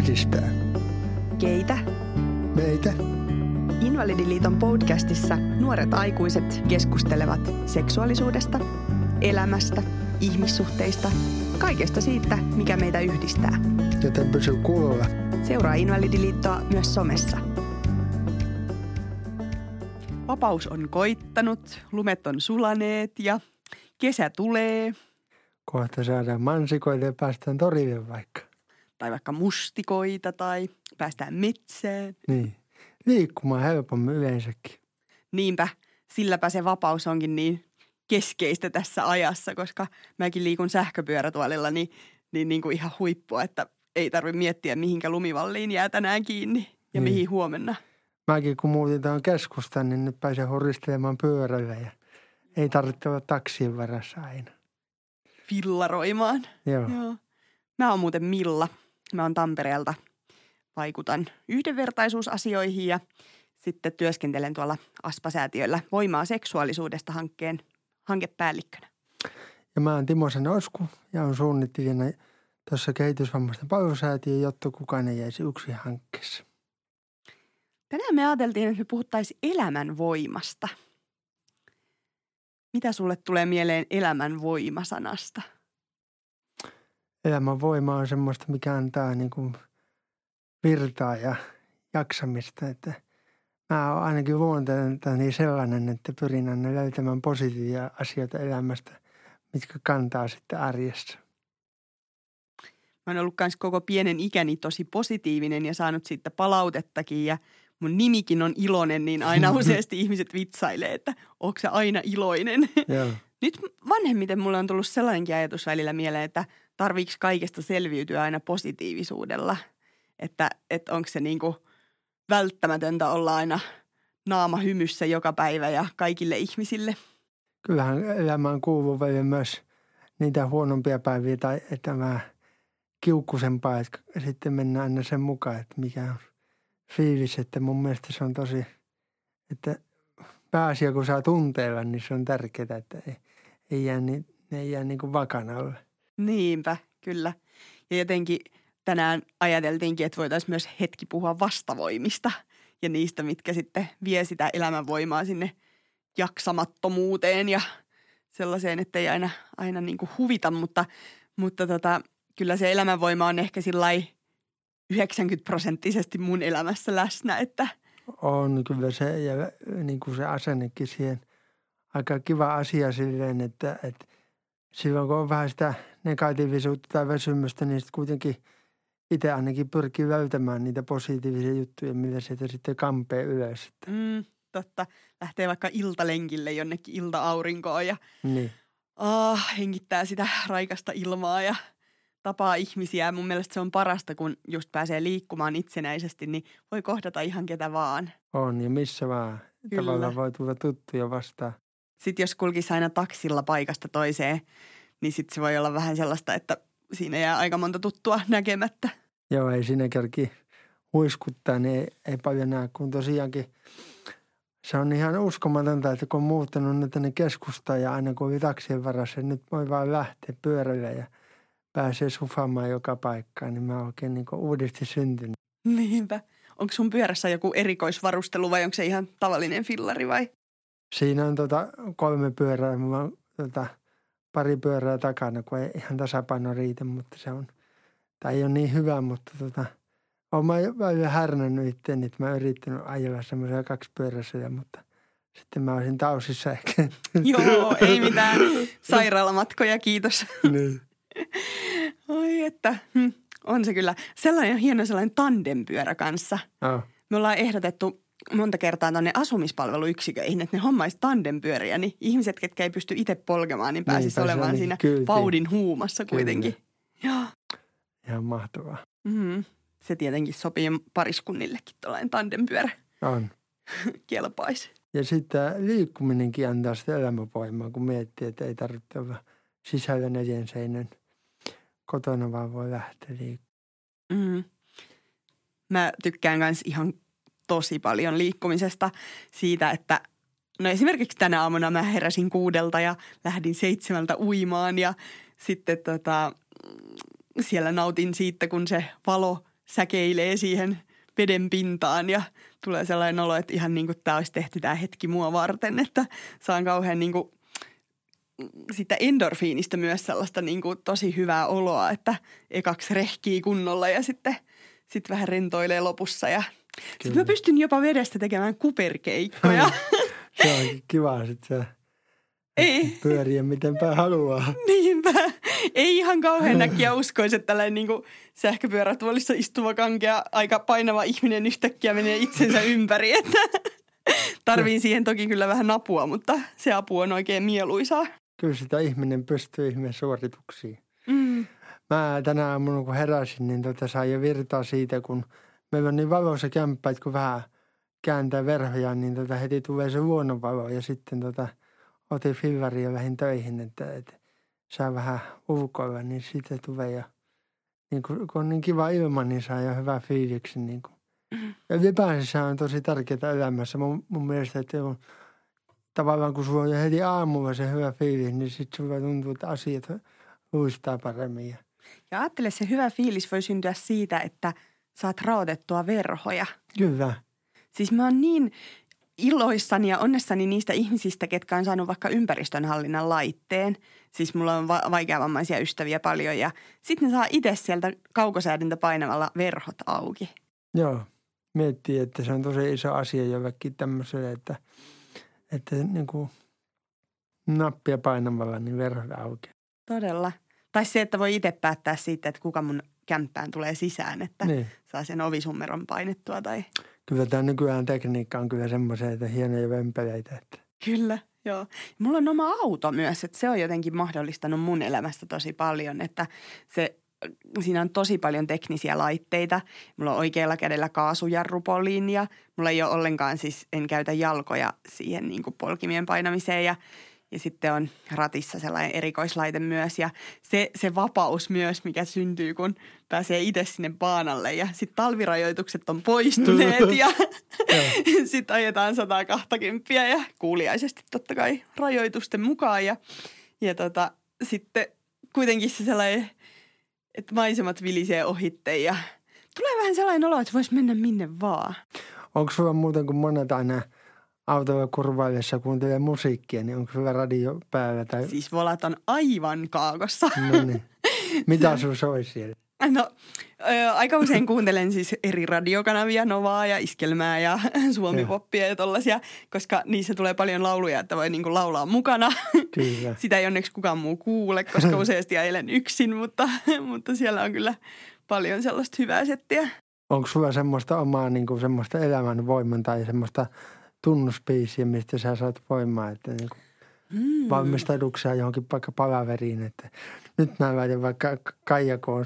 yhdistää. Keitä? Meitä. Invalidiliiton podcastissa nuoret aikuiset keskustelevat seksuaalisuudesta, elämästä, ihmissuhteista, kaikesta siitä, mikä meitä yhdistää. Joten pysy kuulolla. Seuraa Invalidiliittoa myös somessa. Vapaus on koittanut, lumet on sulaneet ja kesä tulee. Kohta saadaan mansikoille ja päästään torille vaikka. Tai vaikka mustikoita tai päästään metsään. Niin. Liikkumaan helpommin yleensäkin. Niinpä, silläpä se vapaus onkin niin keskeistä tässä ajassa, koska mäkin liikun sähköpyörätuolilla niin, niin, niin kuin ihan huippua, että ei tarvitse miettiä, mihinkä lumivalliin jää tänään kiinni ja Niin. mihin huomenna. Mäkin kun muutin tuohon keskustaan, niin nyt pääsen horistelemaan pyörällä ja ei tarvitse olla taksien varassa aina. Fillaroimaan. Joo. Joo. Mä oon muuten Milla. Mä oon Tampereelta. Vaikutan yhdenvertaisuusasioihin ja sitten työskentelen tuolla Aspa-säätiöllä Voimaa seksuaalisuudesta hankkeen hankepäällikkönä. Ja mä oon Timo Osku ja on suunnittelijana tuossa kehitysvammaisten palvelusäätiö, jotta kukaan ei jäisi yksin hankkeessa. Tänään me ajateltiin, että me puhuttaisiin elämän voimasta. Mitä sulle tulee mieleen elämän voimasanasta? Elämän voima on semmoista, mikä antaa niin kuin virtaa ja jaksamista. Että mä oon ainakin luonteeltani sellainen, että pyrin aina löytämään positiivisia asioita elämästä, mitkä kantaa sitten arjessa. Mä oon ollut kans koko pienen ikäni tosi positiivinen ja saanut siitä palautettakin ja mun nimikin on iloinen, niin aina useasti ihmiset vitsailee, että onko se aina iloinen. Joo. Nyt vanhemmiten mulle on tullut sellainenkin ajatus välillä mieleen, että tarviiko kaikesta selviytyä aina positiivisuudella. Että, että onko se niinku välttämätöntä olla aina naama hymyssä joka päivä ja kaikille ihmisille. Kyllähän elämään kuuluu välillä myös niitä huonompia päiviä tai että mä kiukkusempaa, että sitten mennään aina sen mukaan, että mikä on fiilis. Että mun mielestä se on tosi, että pääasia kun saa tunteella, niin se on tärkeää, että ei, ei jää, niin, ei jää niin kuin vakanalle. Niinpä, kyllä. Ja jotenkin tänään ajateltiinkin, että voitaisiin myös hetki puhua vastavoimista ja niistä, mitkä sitten vie sitä elämänvoimaa sinne jaksamattomuuteen ja sellaiseen, että ei aina, aina niin kuin huvita, mutta, mutta tota, kyllä se elämänvoima on ehkä sillä 90 prosenttisesti mun elämässä läsnä, että On kyllä se ja niin kuin se asennekin siihen aika kiva asia silleen, että, että silloin kun on vähän sitä negatiivisuutta tai väsymystä, niin sitten kuitenkin itse ainakin pyrkii löytämään niitä positiivisia juttuja, millä sieltä sitten kampee ylös. Mm, totta, lähtee vaikka iltalenkille jonnekin ilta-aurinkoon ja niin. ah, hengittää sitä raikasta ilmaa ja tapaa ihmisiä. Mun mielestä se on parasta, kun just pääsee liikkumaan itsenäisesti, niin voi kohdata ihan ketä vaan. On ja missä vaan. Kyllä. Tavallaan voi tulla tuttuja vastaan. Sitten jos kulkisi aina taksilla paikasta toiseen, niin sitten se voi olla vähän sellaista, että siinä jää aika monta tuttua näkemättä. Joo, ei siinä kerki huiskuttaa, niin ei, ei paljon näe, kun tosiaankin se on ihan uskomatonta, että kun on muuttanut nyt tänne keskustaan ja aina kun oli taksien varassa, nyt voi vaan lähteä pyörällä ja pääsee sufaamaan joka paikkaan, niin mä oon oikein niin uudesti syntynyt. Niinpä. Onko sun pyörässä joku erikoisvarustelu vai onko se ihan tavallinen fillari vai? Siinä on tota kolme pyörää, mulla on tota pari pyörää takana, kun ei ihan tasapaino riitä, mutta se on, tai ei ole niin hyvä, mutta tota, olen mä välillä härnännyt itseäni, että mä oon yrittänyt ajella semmoisia kaksipyöräisiä, mutta sitten mä olisin tausissa ehkä. Joo, ei mitään sairaalamatkoja, kiitos. niin. Oi että, hm, on se kyllä. Sellainen hieno sellainen tandempyörä kanssa. Oh. Me ollaan ehdotettu monta kertaa tuonne asumispalveluyksiköihin, että ne hommais tandempyöriä, niin ihmiset, ketkä ei pysty itse polkemaan, niin pääsis Niinpä, se olemaan on siinä kyltiin. paudin huumassa kuitenkin. Joo. Ihan mahtavaa. Mm-hmm. Se tietenkin sopii pariskunnillekin tuollainen tandempyörä On. kelpaisi. Ja sitten liikkuminenkin antaa sitä elämävoimaa, kun miettii, että ei tarvitse olla sisällä neljän seinän kotona, vaan voi lähteä liikkumaan. Mm. Mä tykkään myös ihan tosi paljon liikkumisesta siitä, että no esimerkiksi tänä aamuna mä heräsin kuudelta ja lähdin seitsemältä uimaan ja sitten tota, siellä nautin siitä, kun se valo säkeilee siihen veden pintaan ja tulee sellainen olo, että ihan niin kuin tämä olisi tehty tämä hetki mua varten, että saan kauhean niin kuin sitä endorfiinista myös sellaista niin kuin tosi hyvää oloa, että ekaksi rehkii kunnolla ja sitten sit vähän rentoilee lopussa ja sitten mä pystyn jopa vedestä tekemään kuperkeikkoja. se on kiva sitten se Ei. pyöriä mitenpä haluaa. Niinpä. Ei ihan kauhean näkkiä uskoisi, että tällainen niin sähköpyörätuolissa istuva kankea aika painava ihminen yhtäkkiä menee itsensä ympäri. Että tarviin siihen toki kyllä vähän apua, mutta se apu on oikein mieluisaa. Kyllä sitä ihminen pystyy ihmeen suorituksiin. Mm. Mä tänä aamuna kun heräsin, niin tota sain jo virtaa siitä, kun meillä on niin valoisa kämppä, että kun vähän kääntää verhoja, niin tota heti tulee se luonnonvalo ja sitten tota – otin filvaria lähin töihin, että, että saa vähän ulkoilla, niin sitten tulee ja niin kun, kun on niin kiva ilma, niin saa jo hyvä fiiliksi. Niin kuin. Mm-hmm. Ja ylipäänsä on tosi tärkeää elämässä. Mun, mun mielestä, että on, tavallaan kun sulla on jo heti aamulla se hyvä fiilis, niin sitten sulla tuntuu, että asiat luistaa paremmin. Ja, ja ajattele, se hyvä fiilis voi syntyä siitä, että saat raotettua verhoja. Kyllä. Siis mä oon niin iloissani ja onnessani niistä ihmisistä, ketkä on saanut vaikka ympäristönhallinnan laitteen. Siis mulla on va- vaikeavammaisia ystäviä paljon ja sitten ne saa itse sieltä kaukosäädintä painamalla verhot auki. Joo, miettii, että se on tosi iso asia jollekin tämmöiselle, että, että niin kuin nappia painamalla niin verhot auki. Todella. Tai se, että voi itse päättää siitä, että kuka mun kämppään tulee sisään, että niin. saa sen ovisummeron painettua tai – kyllä tämä nykyään tekniikka on kyllä semmoisia, että hienoja vempeleitä. Että. Kyllä, joo. Mulla on oma auto myös, että se on jotenkin mahdollistanut mun elämästä tosi paljon, että se siinä on tosi paljon teknisiä laitteita. Mulla on oikealla kädellä kaasujarrupoliin ja mulla ei ole ollenkaan siis, en käytä jalkoja siihen niin kuin polkimien painamiseen ja ja sitten on ratissa sellainen erikoislaite myös. Ja se, se vapaus myös, mikä syntyy, kun pääsee itse sinne baanalle. Ja sitten talvirajoitukset on poistuneet ja sitten ajetaan 120 ja kuuliaisesti totta kai rajoitusten mukaan. Ja, ja tota, sitten kuitenkin se sellainen, että maisemat vilisee ohitte ja tulee vähän sellainen olo, että voisi mennä minne vaan. Onko sulla muuten kuin monet aina – autolla kurvaillessa kuuntelee musiikkia, niin onko hyvä radio päällä? Tai... Siis volat on aivan kaakossa. No niin. Mitä sun soi siellä? No, ö, aika usein kuuntelen siis eri radiokanavia, Novaa ja Iskelmää ja Suomi-poppia ja tollasia, koska niissä tulee paljon lauluja, että voi niinku laulaa mukana. Kyllä. Sitä ei onneksi kukaan muu kuule, koska useasti ajelen yksin, mutta, mutta siellä on kyllä paljon sellaista hyvää settiä. Onko sulla semmoista omaa niin kuin semmoista elämän voiman tai semmoista tunnuspiisiä, mistä sä saat voimaa, että niin kuin mm. valmistauduksia johonkin vaikka palaveriin, että nyt mä väitän vaikka Kaijakoon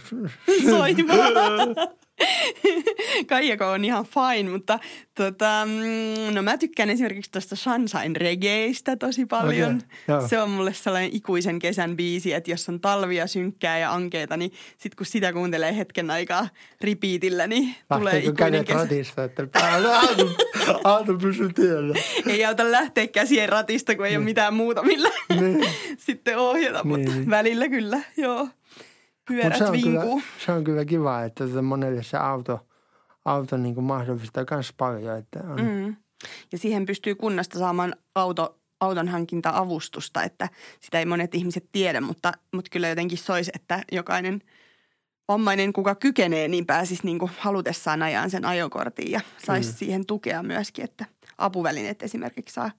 soimaan. Kaijako on ihan fine, mutta tota, mm, no mä tykkään esimerkiksi tuosta Sunshine Reggaeista tosi paljon. Okay, se on mulle sellainen ikuisen kesän biisi, että jos on talvia, synkkää ja ankeita, niin sit kun sitä kuuntelee hetken aikaa ripiitillä, niin Lähteekö tulee ikuinen kesä. ratista, että pysyy tiellä. Ei auta lähteä käsien ratista, kun ei niin. ole mitään muuta, millä niin. sitten ohjata, niin. mutta välillä kyllä, joo. Pyörät se on, vinkuu. kyllä, se on kyllä kiva, että tota monelle se auto – auto niin kuin mahdollistaa myös paljon. Että on. Mm. Ja siihen pystyy kunnasta saamaan auto, auton hankinta-avustusta, että sitä ei monet ihmiset tiedä, mutta, mutta kyllä jotenkin soisi, että jokainen vammainen, kuka kykenee, niin pääsisi niin kuin halutessaan ajaa sen ajokortin ja saisi mm. siihen tukea myöskin, että apuvälineet esimerkiksi saa,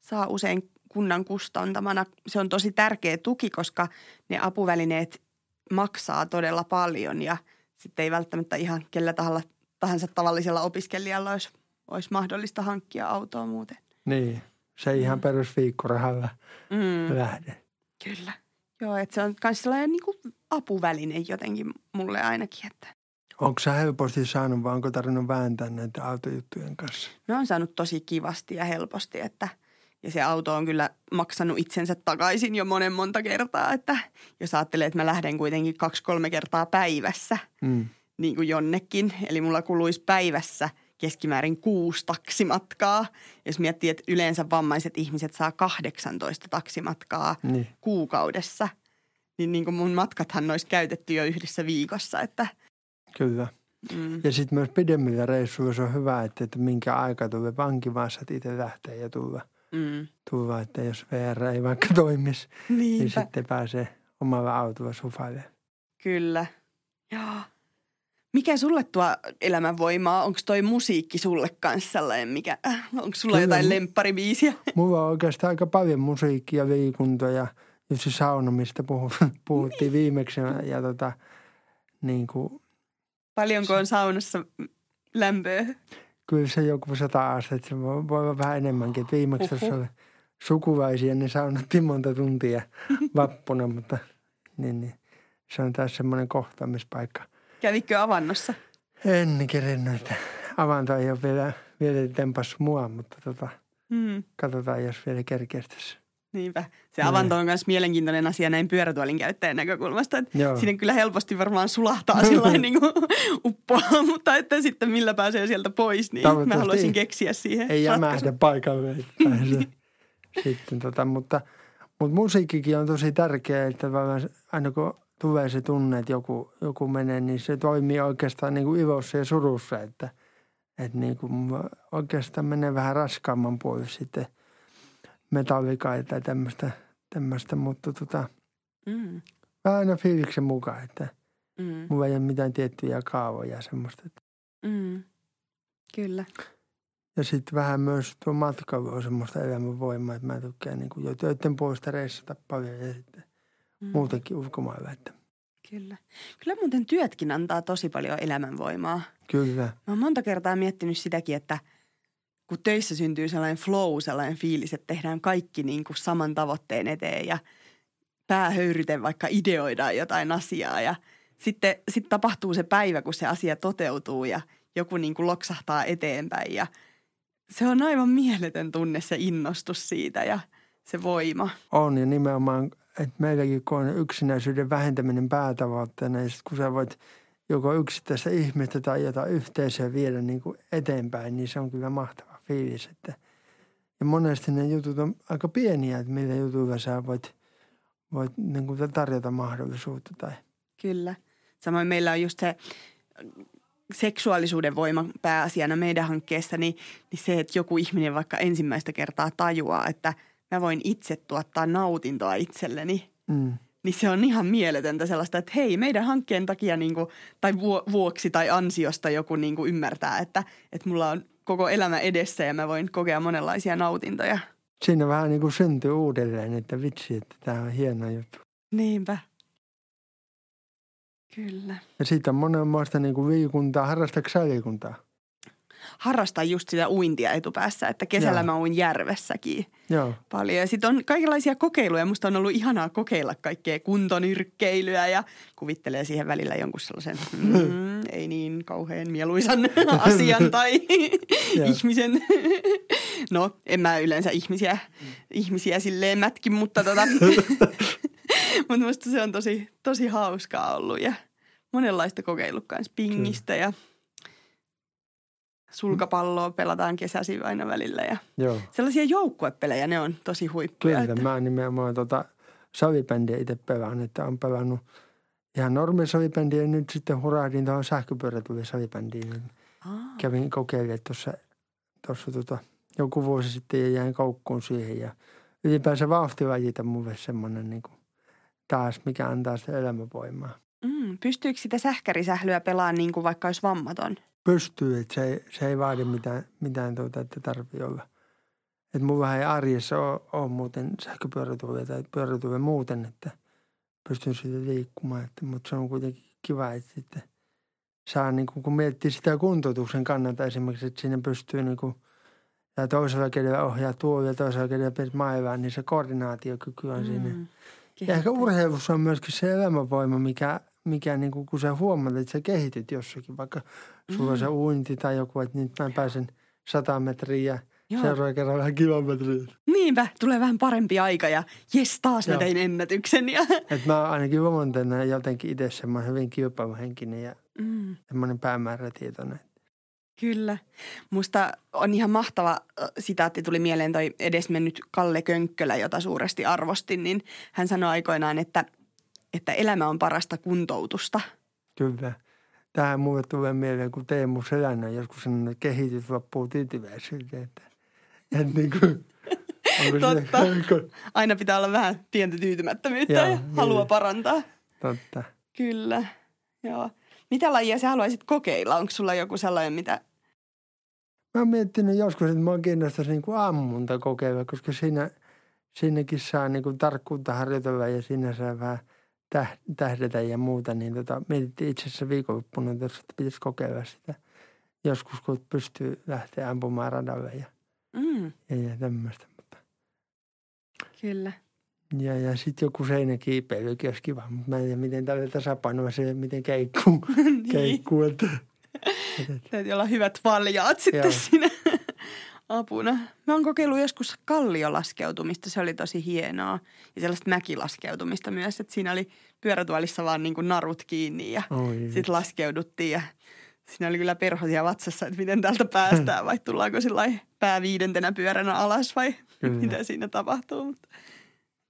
saa usein kunnan kustantamana. Se on tosi tärkeä tuki, koska ne apuvälineet maksaa todella paljon ja sitten ei välttämättä ihan kellä tahalla tahansa tavallisella opiskelijalla olisi, olisi mahdollista hankkia autoa muuten. Niin, se ei ihan mm. perusviikkorahalla mm. lähde. Kyllä. Joo, että se on myös sellainen niin kuin apuväline jotenkin mulle ainakin, että Onko sä helposti saanut vai onko tarvinnut vääntää näitä autojuttujen kanssa? No on saanut tosi kivasti ja helposti, että ja se auto on kyllä maksanut itsensä takaisin jo monen monta kertaa, että jos ajattelee, että mä lähden kuitenkin kaksi-kolme kertaa päivässä, mm niin kuin jonnekin. Eli mulla kuluisi päivässä keskimäärin kuusi taksimatkaa. Jos miettii, että yleensä vammaiset ihmiset saa 18 taksimatkaa niin. kuukaudessa, niin, niin kuin mun matkathan olisi käytetty jo yhdessä viikossa. Että, Kyllä. Mm. Ja sitten myös pidemmillä reissuilla se on hyvä, että, että minkä aika tulee vankivassa, että itse lähtee ja tulla. Mm. tulla, että jos VR ei vaikka toimisi, niin Niinpä, sitten pääsee omalla autolla sufaille. kyllä. Joo. Mikä sulle tuo elämänvoimaa? Onko toi musiikki sulle kanssa sellainen, mikä, äh, onko sulla Kyllä. jotain lempparibiisiä? Mulla on oikeastaan aika paljon musiikkia, liikuntaa ja just se sauna, mistä puhu, puhuttiin viimeksi. Ja, ja tota, niin kuin, Paljonko on saunassa lämpöä? Kyllä se joku sata astetta, se voi, vähän enemmänkin. Et viimeksi jos oli sukulaisia, niin saunattiin monta tuntia vappuna, mutta niin, niin, se on taas semmoinen kohtaamispaikka. Kävikö avannossa? En kerennyt, että avanto ei ole vielä, vielä tempassu mua, mutta tota, Mm. katsotaan, jos vielä kerkeästäisi. Niinpä. Se avanto on myös mielenkiintoinen asia näin pyörätuolin käyttäjän näkökulmasta. Että Joo. Sinne kyllä helposti varmaan sulahtaa sillä niin kuin uppoa, mutta että sitten millä pääsee sieltä pois, niin mä haluaisin ei- keksiä siihen ei ratkaisun. jämähdä paikalle. Sitten tota, mutta, mutta musiikkikin on tosi tärkeä, että aina kun tulee se tunne, että joku, joku menee, niin se toimii oikeastaan niin kuin ilossa ja surussa, että, että niin kuin oikeastaan menee vähän raskaamman puolelle sitten metallikaita tai tämmöistä, tämmöistä mutta tota, Mm. vähän aina fiiliksen mukaan, että Mm. mulla ei ole mitään tiettyjä kaavoja ja semmoista. Mm. Kyllä. Ja sitten vähän myös tuo matkailu on semmoista elämänvoimaa, että mä tykkään niin jo töiden puolesta reissata paljon ja sitten Mm. muutenkin ulkomailla. Että Kyllä. Kyllä muuten työtkin antaa tosi paljon elämänvoimaa. kyllä, Mä oon monta kertaa miettinyt sitäkin, että kun töissä syntyy sellainen flow, sellainen fiilis, että tehdään kaikki niin kuin saman tavoitteen eteen ja päähöyryten vaikka ideoidaan jotain asiaa ja sitten sit tapahtuu se päivä, kun se asia toteutuu ja joku niin kuin loksahtaa eteenpäin ja se on aivan mieletön tunne se innostus siitä ja se voima. on ja nimenomaan, että meilläkin kun on yksinäisyyden vähentäminen päätavoitteena ja kun sä voit joko yksittäistä ihmistä tai jotain yhteisöä viedä niin kuin eteenpäin, niin se on kyllä mahtava fiilis. Että, ja monesti ne jutut on aika pieniä, että millä jutuilla sä voit, voit niin kuin tarjota mahdollisuutta tai Kyllä. Samoin meillä on just se seksuaalisuuden voima pääasiana meidän hankkeessa, niin, niin se, että joku ihminen vaikka ensimmäistä kertaa tajuaa, että mä voin itse tuottaa nautintoa itselleni, mm, niin se on ihan mieletöntä sellaista, että hei, meidän hankkeen takia niin kuin, tai vuoksi tai ansiosta joku niin kuin ymmärtää, että, että mulla on koko elämä edessä ja mä voin kokea monenlaisia nautintoja. siinä vähän niin kuin syntyy uudelleen, että vitsi, että tämä on hieno juttu. Niinpä. Kyllä. Ja siitä on monenmoista niin kuin liikuntaa. Harrastatko sä liikuntaa? Harrastan just sitä uintia etupäässä, että kesällä Joo. mä uin järvessäkin Joo. paljon. Ja sitten on kaikenlaisia kokeiluja. Musta on ollut ihanaa kokeilla kaikkea kuntonyrkkeilyä ja kuvittelee siihen välillä jonkun sellaisen, mm, ei niin kauhean mieluisan asian tai ihmisen. No, en mä yleensä ihmisiä, ihmisiä silleen mätkin, mutta tota, mutta musta se on tosi, tosi hauskaa ollut ja monenlaista kokeillut kanssa pingistä ja sulkapalloa pelataan kesäisin aina välillä ja Joo. sellaisia joukkuepelejä, ne on tosi huippuja. Kyllä, mä nimenomaan tota savibändiä itse pelaan, että on pelannut ihan normisavibändiä ja nyt sitten hurahdin tuohon sähköpyörätuli savibändiin. Niin Aa, kävin kokeilemaan tuossa, tuossa tota, joku vuosi sitten ja jäin koukkuun siihen ja ylipäänsä vauhtilajit on mulle semmoinen niin kuin taas, mikä antaa sitä elämävoimaa. mm, pystyykö sitä sähkärisählyä pelaamaan niin kuin vaikka olisi vammaton? Pystyy, että se, ei- se ei vaadi mitään, mitään tuota, että tarvii olla. Että mulla ei arjessa ole, ole muuten sähköpyörätuolia tai pyörätuolia muuten, että pystyn siitä liikkumaan. Että, mutta se on kuitenkin kiva, että sitten saa, niin kuin, kun miettii sitä kuntoutuksen kannalta esimerkiksi, että siinä pystyy niin kuin, ja toisella kädellä ohjaa tuolia ja toisella kädellä maivaa, niin se koordinaatiokyky on mm. siinä. Ja ehkä kehittää. urheilussa on myöskin se elämänvoima, mikä, mikä niin kuin, kun sä huomaat, että sä kehityt jossakin, vaikka sulla on se Mm. uinti tai joku, että nyt mä pääsen 100 metriä ja Joo. seuraava kerran vähän kilometriä. Niinpä, tulee vähän parempi aika ja jes taas mä Joo. tein ennätyksen. Ja, Että mä ainakin mä jotenkin itse semmoinen hyvin kilpailuhenkinen ja mm, semmoinen päämäärätietoinen. kyllä. Musta on ihan mahtava sitaatti, tuli mieleen toi edesmennyt Kalle Könkkölä, jota suuresti arvostin, niin hän sanoi aikoinaan, että, että elämä on parasta kuntoutusta. Kyllä. tähän mulle tulee mieleen, kun Teemu Selänä joskus sanonut, että kehitys loppuu tyytyväisyyteen. Että, että niin kuin, Totta. Se, Aina pitää olla vähän pientä tyytymättömyyttä Joo, ja niin. halua parantaa. totta. Kyllä, joo. Mitä lajia sä haluaisit kokeilla? Onko sulla joku sellainen, mitä... Mä oon miettinyt joskus, että mua kiinnostaisi niin kuin ammunta kokeilla, koska siinä, siinäkin saa niin kuin tarkkuutta harjoitella ja siinä saa vähän tähdetä ja muuta. Niin tota, mietittiin itse asiassa viikonloppuna, että pitäisi kokeilla sitä joskus, kun pystyy lähteä ampumaan radalle ja, Mm, ja, ja tämmöistä. Mutta, kyllä. ja, ja sitten joku seinäkiipeilykin olisi kiva, mutta mä en tiedä, miten tällä tasapainoa se, miten keikkuu. niin. keikkuu että, että, Täytyy olla hyvät valjaat sitten Joo. siinä apuna. Mä oon kokeillut joskus kalliolaskeutumista, se oli tosi hienoa. Ja sellaista mäkilaskeutumista myös, että siinä oli pyörätuolissa vaan niin kuin narut kiinni ja sitten laskeuduttiin ja siinä oli kyllä perhosia vatsassa, että miten täältä päästään vai tullaanko sillä pää viidentenä pyöränä alas vai Kyllä. mitä siinä tapahtuu. Mutta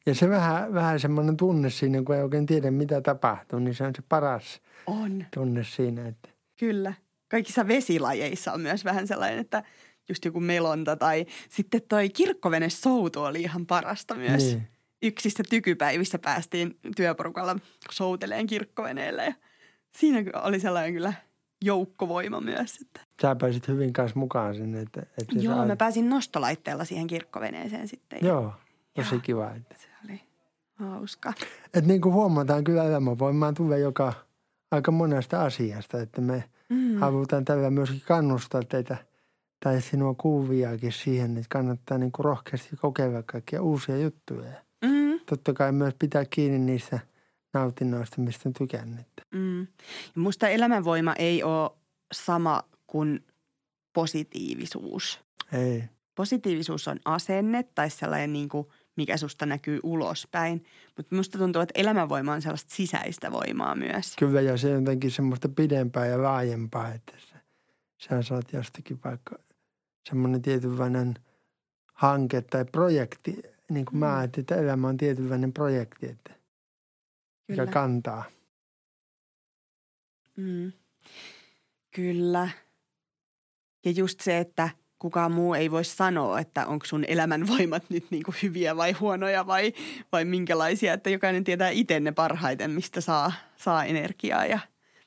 Ja se vähän, vähän semmoinen tunne siinä, kun ei oikein tiedä, mitä tapahtuu, niin se on se paras on, tunne siinä, että kyllä. Kaikissa vesilajeissa on myös vähän sellainen, että just joku melonta tai sitten toi kirkkovene soutu oli ihan parasta myös. niin, Yksistä tykypäivissä päästiin työporukalla souteleen kirkkoveneelle ja siinä oli sellainen kyllä joukkovoima myös. Että. sä pääsit hyvin kanssa mukaan sinne. Että, että Joo, sä, mä pääsin nostolaitteella siihen kirkkoveneeseen sitten. ja Joo, tosi Joo. kiva. Että, Se oli hauska. että niin kuin huomataan kyllä elämänvoimaa tulee joka aika monesta asiasta, että me Mm. halutaan tällä myöskin kannustaa teitä tai sinua kuuviakin siihen, että kannattaa niin kuin rohkeasti kokeilla kaikkia uusia juttuja. Ja Mm, Totta kai myös pitää kiinni niistä nautinnoista, mistä on tykännyt. mm. Ja musta elämänvoima ei ole sama kuin positiivisuus. Ei. Positiivisuus on asenne tai sellainen, niin kuin, mikä susta näkyy ulospäin. Mutta musta tuntuu, että elämänvoima on sellaista sisäistä voimaa myös. Kyllä, ja se on jotenkin semmoista pidempää ja laajempaa, että sä, sä saat jostakin vaikka semmoinen tietynlainen hanke tai projekti, niin kuin Mm. mä ajattelin, että elämä on tietynlainen projekti, että mikä Kyllä. kantaa. Mm. Kyllä. Ja just se, että kukaan muu ei voi sanoa, että onko sun elämänvoimat nyt niin kuin hyviä vai huonoja vai, vai minkälaisia. Että jokainen tietää itse ne parhaiten, mistä saa, saa energiaa ja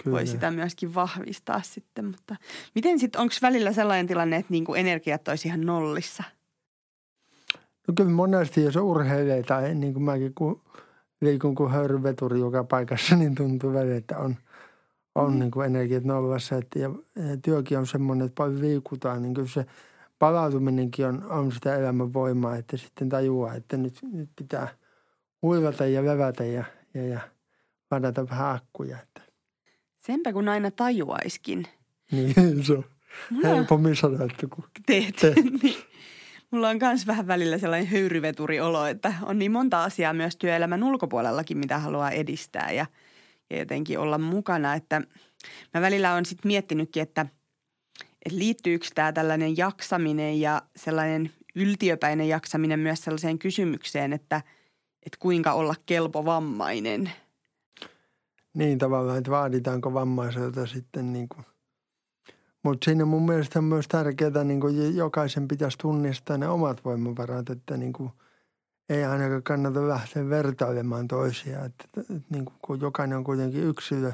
Kyllä. voi sitä myöskin vahvistaa sitten. Mutta miten sitten, onko välillä sellainen tilanne, että niin kuin energiat olisi ihan nollissa? No kyllä monesti, jos urheilee tai niin kuin mäkin, kun liikun kuin höyryveturi joka paikassa, niin tuntuu välillä, että on, on Mm. niin kuin energiat nollassa. Että, ja, ja työkin on semmoinen, että paljon liikutaan, niin kyllä se palautuminenkin on, on sitä elämän voimaa, että sitten tajuaa, että nyt, nyt pitää uivata ja levätä ja, ja, ja ladata vähän akkuja. Että, Senpä kun aina tajuaiskin. niin se on Mulla helpommin sanottu kuin teet. Te. niin. Mulla on myös vähän välillä sellainen höyryveturi-olo, että on niin monta asiaa myös työelämän ulkopuolellakin, mitä haluaa edistää ja, ja jotenkin olla mukana. Että mä välillä on sitten miettinytkin, että, että liittyykö tämä tällainen jaksaminen ja sellainen yltiöpäinen jaksaminen myös sellaiseen kysymykseen, että, että kuinka olla kelpo vammainen. Niin tavallaan, että vaaditaanko vammaiselta sitten niin kuin. Mutta siinä mun mielestä on myös tärkeää, niin kuin jokaisen pitäisi tunnistaa ne omat voimavarat, että niin kuin ei ainakaan kannata lähteä vertailemaan toisiaan. Että, että niin kuin, kun jokainen on kuitenkin yksilö,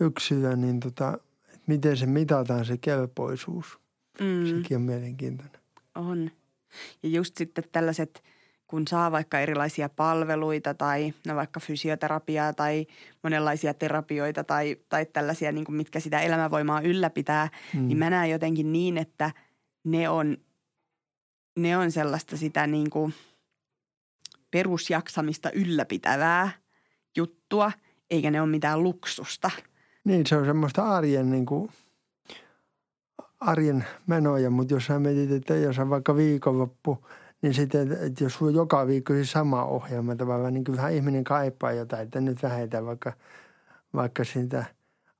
yksilö niin tota, että miten se mitataan se kelpoisuus. Mm. Sekin on mielenkiintoinen. On. Ja just sitten tällaiset, kun saa vaikka erilaisia palveluita tai no vaikka fysioterapiaa tai monenlaisia terapioita tai, tai tällaisia, niin kuin mitkä sitä elämänvoimaa ylläpitää, Mm. niin mä näen jotenkin niin, että ne on, ne on sellaista sitä niin kuin perusjaksamista ylläpitävää juttua, eikä ne ole mitään luksusta. Niin, se on semmoista arjen, niin kuin, arjen menoja, mutta jos sä mietit, että jos on vaikka viikonloppu, niin sitten, että jos sulla joka viikko se sama ohjelma tavallaan, niin kyllähän ihminen kaipaa jotain, että nyt vähetään vaikka, vaikka sitä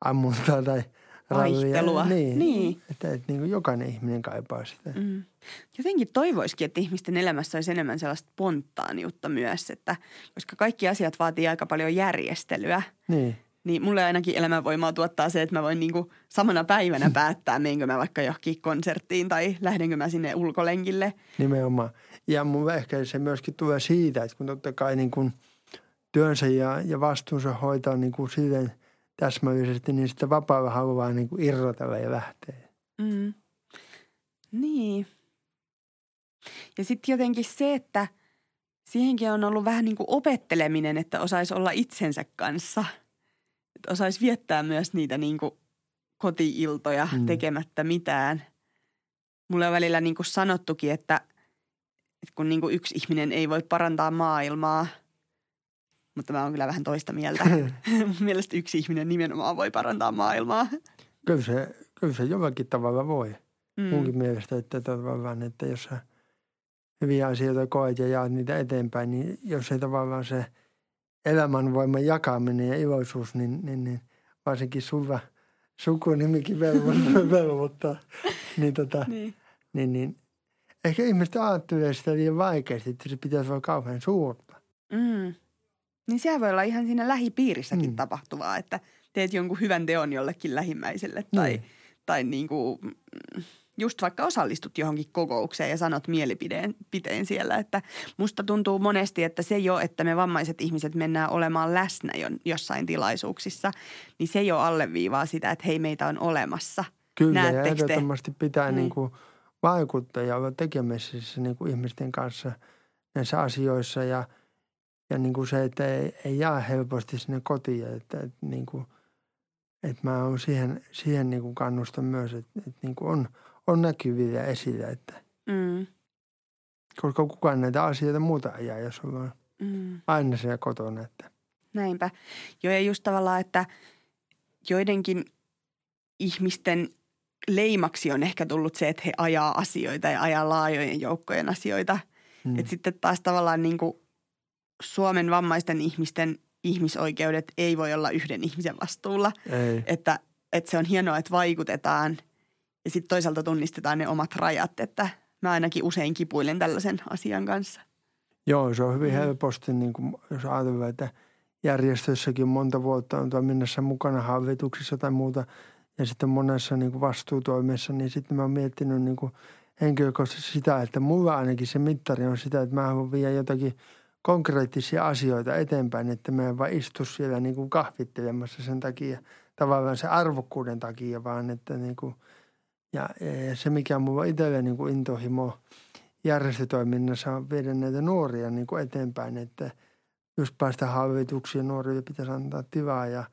ammuntaa tai. Vaihtelua. Niin, Niin. että, että niin kuin jokainen ihminen kaipaa sitä. Mm. Jotenkin toivoisikin, että ihmisten elämässä olisi enemmän sellaista spontaaniutta myös, että koska kaikki asiat vaatii aika paljon järjestelyä, Niin, Niin mulle ainakin elämänvoimaa tuottaa se, että mä voin niinku samana päivänä päättää, menenkö mä vaikka johonkin konserttiin tai lähdenkö mä sinne ulkolenkille. Nimenomaan. Ja mun ehkä se myöskin tulee siitä, että kun totta kai niin kuin työnsä ja, ja vastuunsa hoitaa niin kuin silleen täsmällisesti, niin sitten vapaa haluaa niin kuin irrotella ja lähteä. Mm. Niin. Ja sitten jotenkin se, että siihenkin on ollut vähän niin kuin opetteleminen, että osaisi olla itsensä kanssa. Osaisi viettää myös niitä niin kuin kotiiltoja mm. tekemättä mitään. Mulle on välillä niin kuin sanottukin, että, että kun niin kuin yksi ihminen ei voi parantaa maailmaa, mutta mä oon kyllä vähän toista mieltä. Mun mielestä yksi ihminen nimenomaan voi parantaa maailmaa. Kyllä se, kyllä se jollakin tavalla voi. Mm. Munkin mielestä, että tavallaan, että jos sä hyviä asioita koet ja jaat niitä eteenpäin, niin jos ei tavallaan se elämänvoiman jakaminen ja iloisuus, niin, niin, niin varsinkin sulla sukunimikin velvoittaa, velvoittaa niin, tota, niin. Niin, niin, ehkä ihmiset ajattelee sitä liian vaikeasti, että se pitäisi olla kauhean suurta. Mm. Niin sehän voi olla ihan siinä lähipiirissäkin mm. tapahtuvaa, että teet jonkun hyvän teon jollekin lähimmäiselle tai, niin. tai niin kuin, just vaikka osallistut johonkin kokoukseen ja sanot mielipiteen piteen siellä. Että musta tuntuu monesti, että se jo, että me vammaiset ihmiset mennään olemaan läsnä jo, jossain tilaisuuksissa, niin se jo alleviivaa sitä, että hei meitä on olemassa. Kyllä Näettekö ja ehdottomasti te? pitää niin. Niin kuin vaikuttaa ja olla tekemisissä niin kuin ihmisten kanssa näissä asioissa ja, ja niin kuin se, että ei, ei jää helposti sinne kotiin, että, että, niin kuin, että mä oon siihen, siihen niin kuin kannustan myös, että, että niin kuin on – on näkyviä esillä, että mm. koska kukaan näitä asioita muuta ajaa, jos on mm. aina siellä kotona. Että. Näinpä. Joo ja just tavallaan, että joidenkin ihmisten leimaksi on ehkä tullut se, että he ajaa asioita ja ajaa laajojen joukkojen asioita. Mm. Että sitten taas tavallaan niin kuin Suomen vammaisten ihmisten ihmisoikeudet ei voi olla yhden ihmisen vastuulla. Ei. Että, että se on hienoa, että vaikutetaan – ja sitten toisaalta tunnistetaan ne omat rajat, että mä ainakin usein kipuilen tällaisen asian kanssa. Joo, se on hyvin mm. helposti, niin kuin, jos ajatellaan, että järjestöissäkin monta vuotta on toiminnassa mukana hallituksissa tai muuta, ja sitten monessa niin kuin vastuutoimessa, niin sitten mä oon miettinyt niin kuin henkilökohtaisesti sitä, että mulla ainakin se mittari on sitä, että mä haluan viedä jotakin konkreettisia asioita eteenpäin, että mä en vaan istu siellä niin kuin kahvittelemassa sen takia, tavallaan se arvokkuuden takia, vaan että niin kuin – ja, ja se, mikä mulla itsellä niin kuin intohimo järjestötoiminnassa on viedä näitä nuoria niin kuin eteenpäin, että just päästä hallituksiin nuorille pitäisi antaa tilaa. Ja,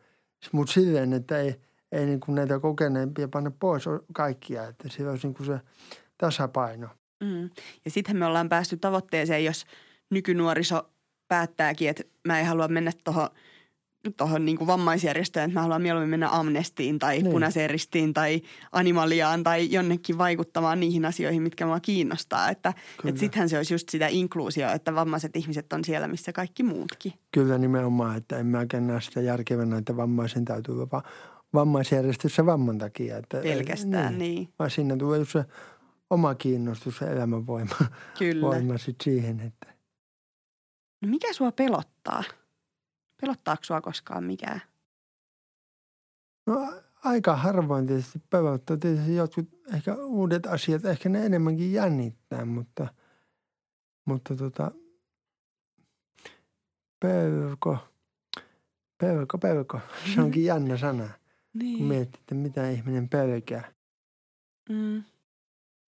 mutta silleen, että ei, ei niin kuin näitä kokeneempia panna pois kaikkia, että se olisi niin kuin se tasapaino. Mm. Ja sittenhän me ollaan päästy tavoitteeseen, jos nykynuoriso päättääkin, että mä en halua mennä tuohon – tuohon niin vammaisjärjestöön, että mä haluan mieluummin mennä Amnestiin tai niin. Punaiseen ristiin tai Animaliaan tai jonnekin vaikuttamaan niihin asioihin, mitkä mua kiinnostaa. Että, että sittenhän se olisi just sitä inkluusioa, että vammaiset ihmiset on siellä, missä kaikki muutkin. Kyllä nimenomaan, että en mäkään näe sitä järkevänä, että vammaisen täytyy olla vammaisjärjestössä vamman takia. Että, Pelkästään, niin. niin. Vaan siinä tulee se oma kiinnostus ja elämänvoima Kyllä. voima sit siihen, että. No mikä sua pelottaa? Pelottaako sua koskaan mikään? No aika harvoin tietysti pelottaa. Tietysti jotkut ehkä uudet asiat, ehkä ne enemmänkin jännittää, mutta, mutta tota, pelko, pelko, pelko. Se onkin jännä sana, niin. kun miettii, että mitä ihminen pelkää. Mm.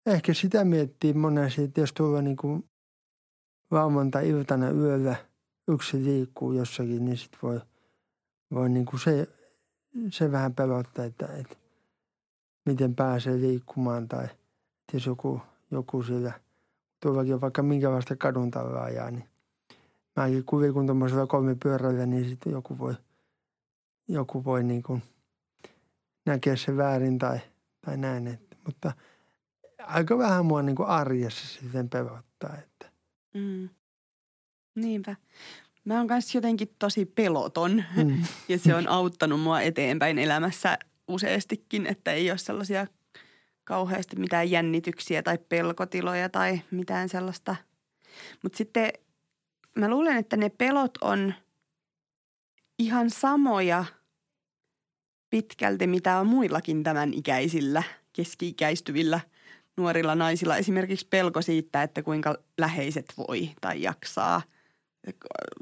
Ehkä sitä miettii monesti, että jos tuolla niin kuin lauantai-iltana yöllä – yksi liikkuu jossakin, niin sitten voi, voi niin kuin se, se vähän pelottaa, että, että miten pääsee liikkumaan tai jos joku, joku siellä tuollakin on vaikka minkälaista kadun ajaa, niin mäkin kuvin kun tuommoisella kolme pyörällä, niin sitten joku voi, joku voi niin kuin näkeä se väärin tai, tai näin. Että, mutta aika vähän mua niin kuin arjessa sitten pelottaa. Että. Mm. Niinpä. Mä oon kanssa jotenkin tosi peloton mm. ja se on auttanut mua eteenpäin elämässä useastikin, että ei ole sellaisia kauheasti mitään jännityksiä tai pelkotiloja tai mitään sellaista. Mutta sitten mä luulen, että ne pelot on ihan samoja pitkälti, mitä on muillakin tämän ikäisillä, keski-ikäistyvillä nuorilla naisilla. Esimerkiksi pelko siitä, että kuinka läheiset voi tai jaksaa.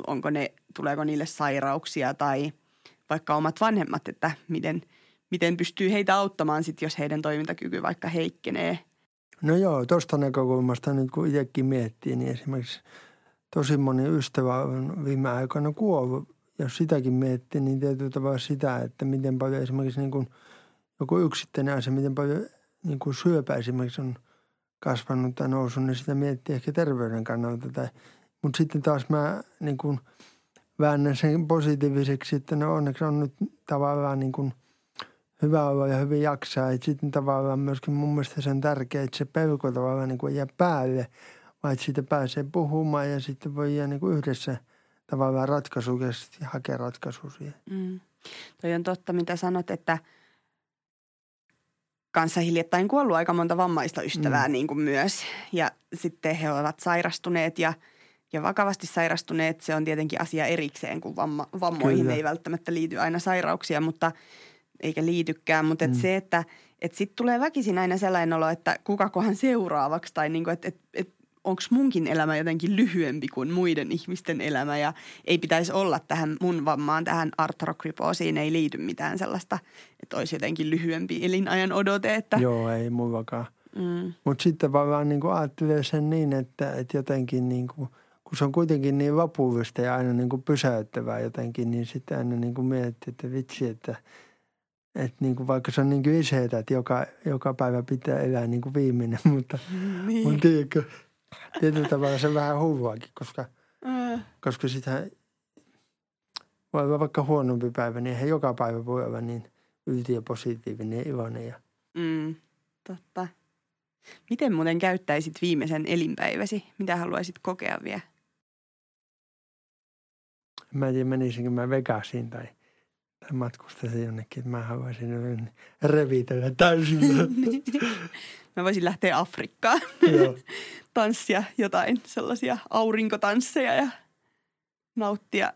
Onko ne, tuleeko niille sairauksia tai vaikka omat vanhemmat, että miten, miten pystyy heitä auttamaan sit, jos heidän toimintakyky vaikka heikkenee. No joo, tuosta näkökulmasta nyt kun itsekin miettii, niin esimerkiksi tosi moni ystävä on viime aikoina kuollut jos sitäkin miettii, niin tietyllä tavalla sitä, että miten paljon esimerkiksi niin kuin joku yksittäinen asia, miten paljon niin kuin syöpä esimerkiksi on kasvanut tai noussut, niin sitä miettii ehkä terveyden kannalta. Tai, mutta sitten taas mä niin kuin väännän sen positiiviseksi, että no onneksi on nyt tavallaan niin kuin hyvä olla ja hyvin jaksaa. Ja sitten tavallaan myöskin mun mielestä se on tärkeää, että se pelko tavallaan niin kuin jää päälle, vaan että siitä pääsee puhumaan ja sitten voi jää niin kuin yhdessä – tavallaan ratkaisu ja sitten hakea ratkaisu siihen. Mm. Toi on totta, mitä sanot, että kanssa hiljattain kuollut aika monta vammaista ystävää mm. niin kuin myös. Ja sitten he ovat sairastuneet ja, ja vakavasti sairastuneet. Se on tietenkin asia erikseen, kun vamma, vammoihin Kyllä. ei välttämättä liity aina sairauksia, mutta eikä liitykään. Mutta mm. et se, että et sitten tulee väkisin aina sellainen olo, että kukakohan seuraavaksi tai niin kuin, että et, et onko munkin elämä jotenkin lyhyempi kuin muiden ihmisten elämä ja ei pitäisi olla tähän mun vammaan, tähän artrokrypoosiin ei liity mitään sellaista, että olisi jotenkin lyhyempi elinajan odote. Että... Joo, ei mullakaan. Mm. Mutta sitten vaan niin ajattelee sen niin, että, että jotenkin niin kuin, kun se on kuitenkin niin vapuuvista ja aina niin kuin pysäyttävää jotenkin, niin sitten aina niin kuin miettii, että vitsi, että, että niin kuin vaikka se on niin kuin iseitä, että joka, joka päivä pitää elää niin kuin viimeinen, mutta, niin. mutta tiedätkö, tietyllä tavalla se vähän hulluakin, koska, mm. koska sitä voi olla vaikka huonompi päivä, niin eihän joka päivä voi olla niin ylti ja positiivinen ja iloinen. Ja... Mm, totta. Miten muuten käyttäisit viimeisen elinpäiväsi? Mitä haluaisit kokea vielä? Mä en tiedä, menisinkö mä Vegasiin tai, tai matkustaisin jonnekin, että mä haluaisin revitellä täysin. mä voisin lähteä Afrikkaan. Joo. tanssia jotain sellaisia aurinkotansseja ja nauttia,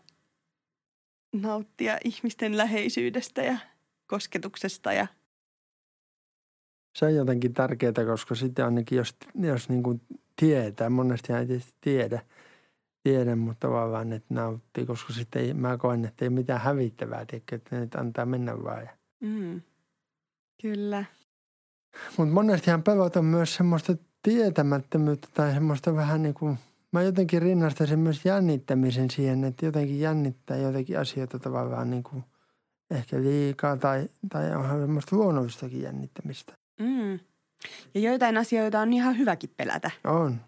nauttia ihmisten läheisyydestä ja kosketuksesta ja se on jotenkin tärkeää, koska sitten ainakin jos, jos niin kuin tietää, monesti ei tietysti tiedä, tiedä, mutta tavallaan, että nauttii, koska sitten ei, mä koen, että ei mitään hävittävää, tiedä, että nyt antaa mennä vaan. Mm. Kyllä. Mutta monestihan pelot on myös semmoista tietämättömyyttä tai semmoista vähän niin kuin, mä jotenkin rinnastaisin myös jännittämisen siihen, että jotenkin jännittää jotenkin asioita tavallaan niin kuin ehkä liikaa tai, tai onhan semmoista luonnollistakin jännittämistä. Mm. Ja joitain asioita on ihan hyväkin pelätä. On.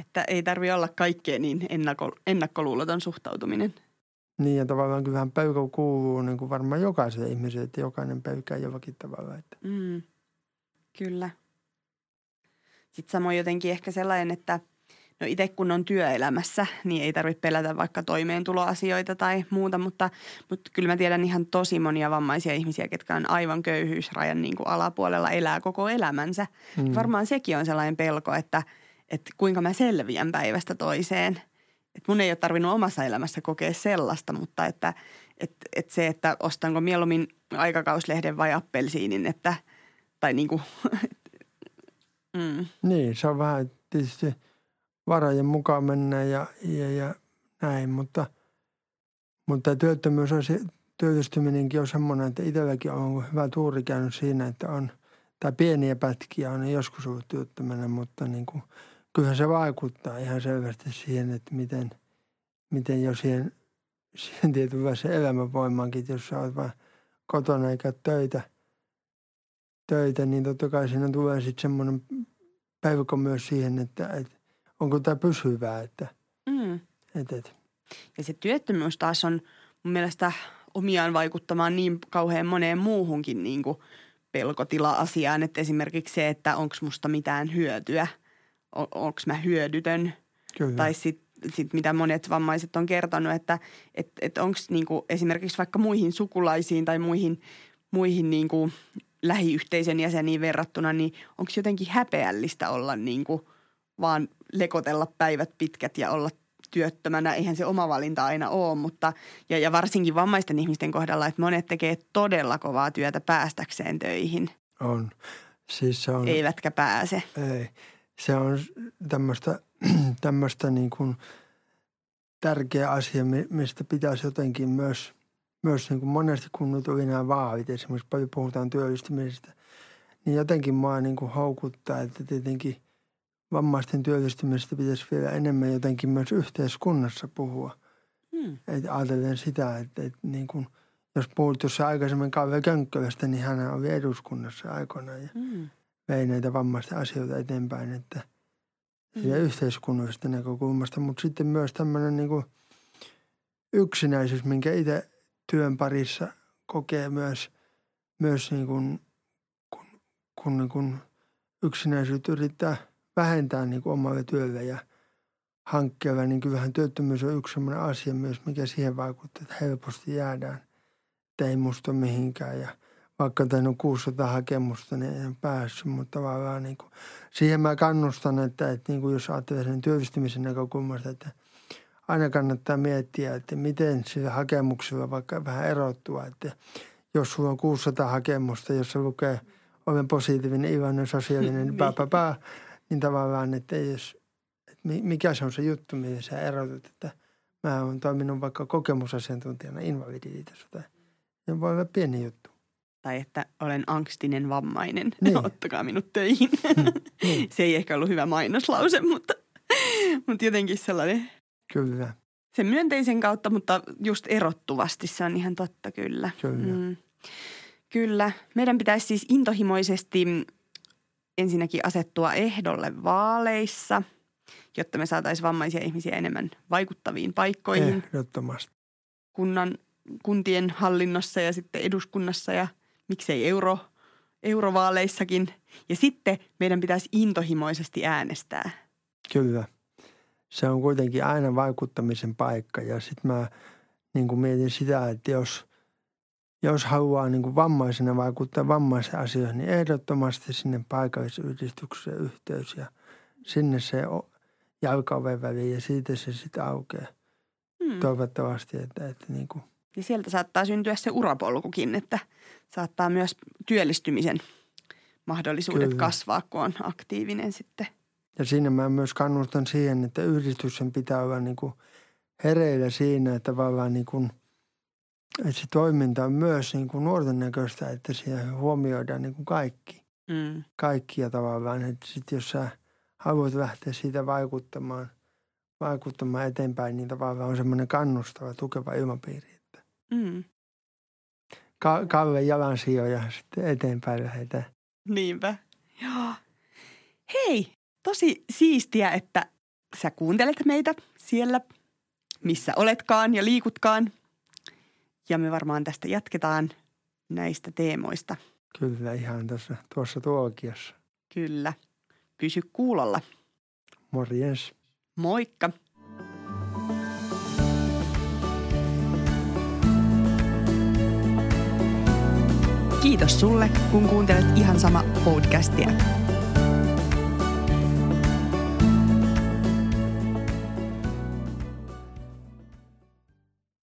Että ei tarvi olla kaikkeen niin ennakko, ennakkoluuloton suhtautuminen. Niin ja tavallaan kyllähän pelko kuuluu niin kuin varmaan jokaiselle ihmiselle, että jokainen pelkää jollakin tavalla. Että. Mm. Kyllä. Sitten samoin jotenkin ehkä sellainen, että no itse kun on työelämässä, niin ei tarvitse pelätä vaikka toimeentuloasioita tai muuta, mutta, mutta kyllä mä tiedän ihan tosi monia vammaisia ihmisiä, ketkä on aivan köyhyysrajan niin kuin alapuolella, elää koko elämänsä. Mm. Varmaan sekin on sellainen pelko, että, että kuinka mä selviän päivästä toiseen. Että mun ei ole tarvinnut omassa elämässä kokea sellaista, mutta että, että, että se, että ostanko mieluummin aikakauslehden vai appelsiinin, että, tai niin kuin, Mm. Niin, se on vähän tietysti varojen mukaan ja, ja, ja näin, mutta, mutta työttömyys on se, työllistyminen on semmoinen, että itselläkin on hyvä tuuri käynyt siinä, että on, tai pieniä pätkiä on joskus ollut työttömänä, mutta niin kuin, kyllähän se vaikuttaa ihan selvästi siihen, että miten, miten jo siihen, siihen tietynlaiseen elämänvoimaankin, jos sä oot vaan kotona eikä töitä – töitä, niin totta kai siinä tulee sitten semmoinen päiväkö myös siihen, että, että onko tämä pysyvää. Että, mm. et, et. Ja se työttömyys taas on mun mielestä omiaan vaikuttamaan niin kauhean moneen muuhunkin niin kuin pelkotila-asiaan. Että esimerkiksi se, että onko musta mitään hyötyä, onko mä hyödytön. Kyllä. Tai sitten sit mitä monet vammaiset on kertonut, että et, et onko niinku esimerkiksi vaikka muihin sukulaisiin tai muihin, muihin niinku lähiyhteisön jäseniin verrattuna, niin onko jotenkin häpeällistä olla niin kuin vaan lekotella päivät pitkät ja olla työttömänä. Eihän se oma valinta aina ole, mutta ja, ja varsinkin vammaisten ihmisten kohdalla, että monet tekee todella kovaa työtä päästäkseen töihin. On. Siis se on, Eivätkä pääse. ei. Se on tämmöistä, tämmöistä niin kuin tärkeä asia, mi- mistä pitäisi jotenkin myös, myös niin kuin monesti kun nyt on nämä vaavit, esimerkiksi paljon puhutaan työllistymisestä, niin jotenkin mua niin kuin houkuttaa, että tietenkin vammaisten työllistymisestä pitäisi vielä enemmän jotenkin myös yhteiskunnassa puhua. Hmm. Että ajatellen sitä, että, että niin kuin, jos puhut tuossa aikaisemmin Kavve Könkkölästä, niin hän oli eduskunnassa aikoinaan ja Hmm. Vei näitä vammaisten asioita eteenpäin, että Mm. yhteiskunnallisesta näkökulmasta, mutta sitten myös tämmöinen niin kuin yksinäisyys, minkä itse työn parissa kokee myös, myös niin kuin, kun, kun niin kuin yksinäisyyttä yrittää vähentää niin kuin omalle työlle ja hankkeella, niin kyllähän työttömyys on yksi sellainen asia myös, mikä siihen vaikuttaa, että helposti jäädään, että ei musta mihinkään ja vaikka on 600 hakemusta, niin en päässyt, mutta tavallaan niin kuin, siihen mä kannustan, että, että niin kuin jos ajattelee sen työllistymisen näkökulmasta, että aina kannattaa miettiä, että miten sillä hakemuksella vaikka vähän erottua, että jos sulla on 600 hakemusta, jossa lukee olen positiivinen, iloinen, sosiaalinen, Niin. pää, pää, pää, niin tavallaan, että jos, että mi- mikä se on se juttu, millä sä erotut, että mä oon toiminut vaikka kokemusasiantuntijana Invalidiliitossa tai se voi olla pieni juttu. Tai että olen angstinen vammainen, Niin. ottakaa minut töihin. Niin. se ei ehkä ollut hyvä mainoslause, mutta, mutta jotenkin sellainen Kyllä, sen myönteisen kautta, mutta just erottuvasti se on ihan totta kyllä. Kyllä. Mm. Kyllä. Meidän pitäisi siis intohimoisesti ensinnäkin asettua ehdolle vaaleissa, jotta me saataisiin vammaisia ihmisiä enemmän vaikuttaviin paikkoihin ehdottomasti. kunnan, kuntien hallinnossa ja sitten eduskunnassa ja miksei euro, eurovaaleissakin. Ja sitten meidän pitäisi intohimoisesti äänestää. Kyllä. Se on kuitenkin aina vaikuttamisen paikka ja sitten mä niin kuin mietin sitä, että jos, jos haluaa niin kuin vammaisena vaikuttaa vammaisen asioihin, niin ehdottomasti sinne paikallisyhdistykseen yhteys ja sinne se jalkaoven väliin ja siitä se sitten aukeaa. Hmm. Toivottavasti, että, että niin kuin, Ja sieltä saattaa syntyä se urapolkukin, että saattaa myös työllistymisen mahdollisuudet Kyllä. kasvaa, kun on aktiivinen sitten. Ja siinä mä myös kannustan siihen, että yhdistyksen pitää olla niin kuin hereillä siinä, että tavallaan niin kuin, että se toiminta on myös niin kuin nuorten näköistä, että siellä huomioidaan niin kuin kaikki. Mm. Kaikkia tavallaan, että sitten jos sä haluat lähteä siitä vaikuttamaan, vaikuttamaan eteenpäin, niin tavallaan on semmoinen kannustava, tukeva ilmapiiri. Mm. ka- Kalle jalansijoja sitten eteenpäin lähdetään. Niinpä. Joo. Hei, tosi siistiä, että sä kuuntelet meitä siellä, missä oletkaan ja liikutkaan. Ja me varmaan tästä jatketaan näistä teemoista. Kyllä ihan tuossa, tuossa tuokiossa. Kyllä. Pysy kuulolla. Morjens. Moikka! Kiitos sulle, kun kuuntelet ihan sama podcastia.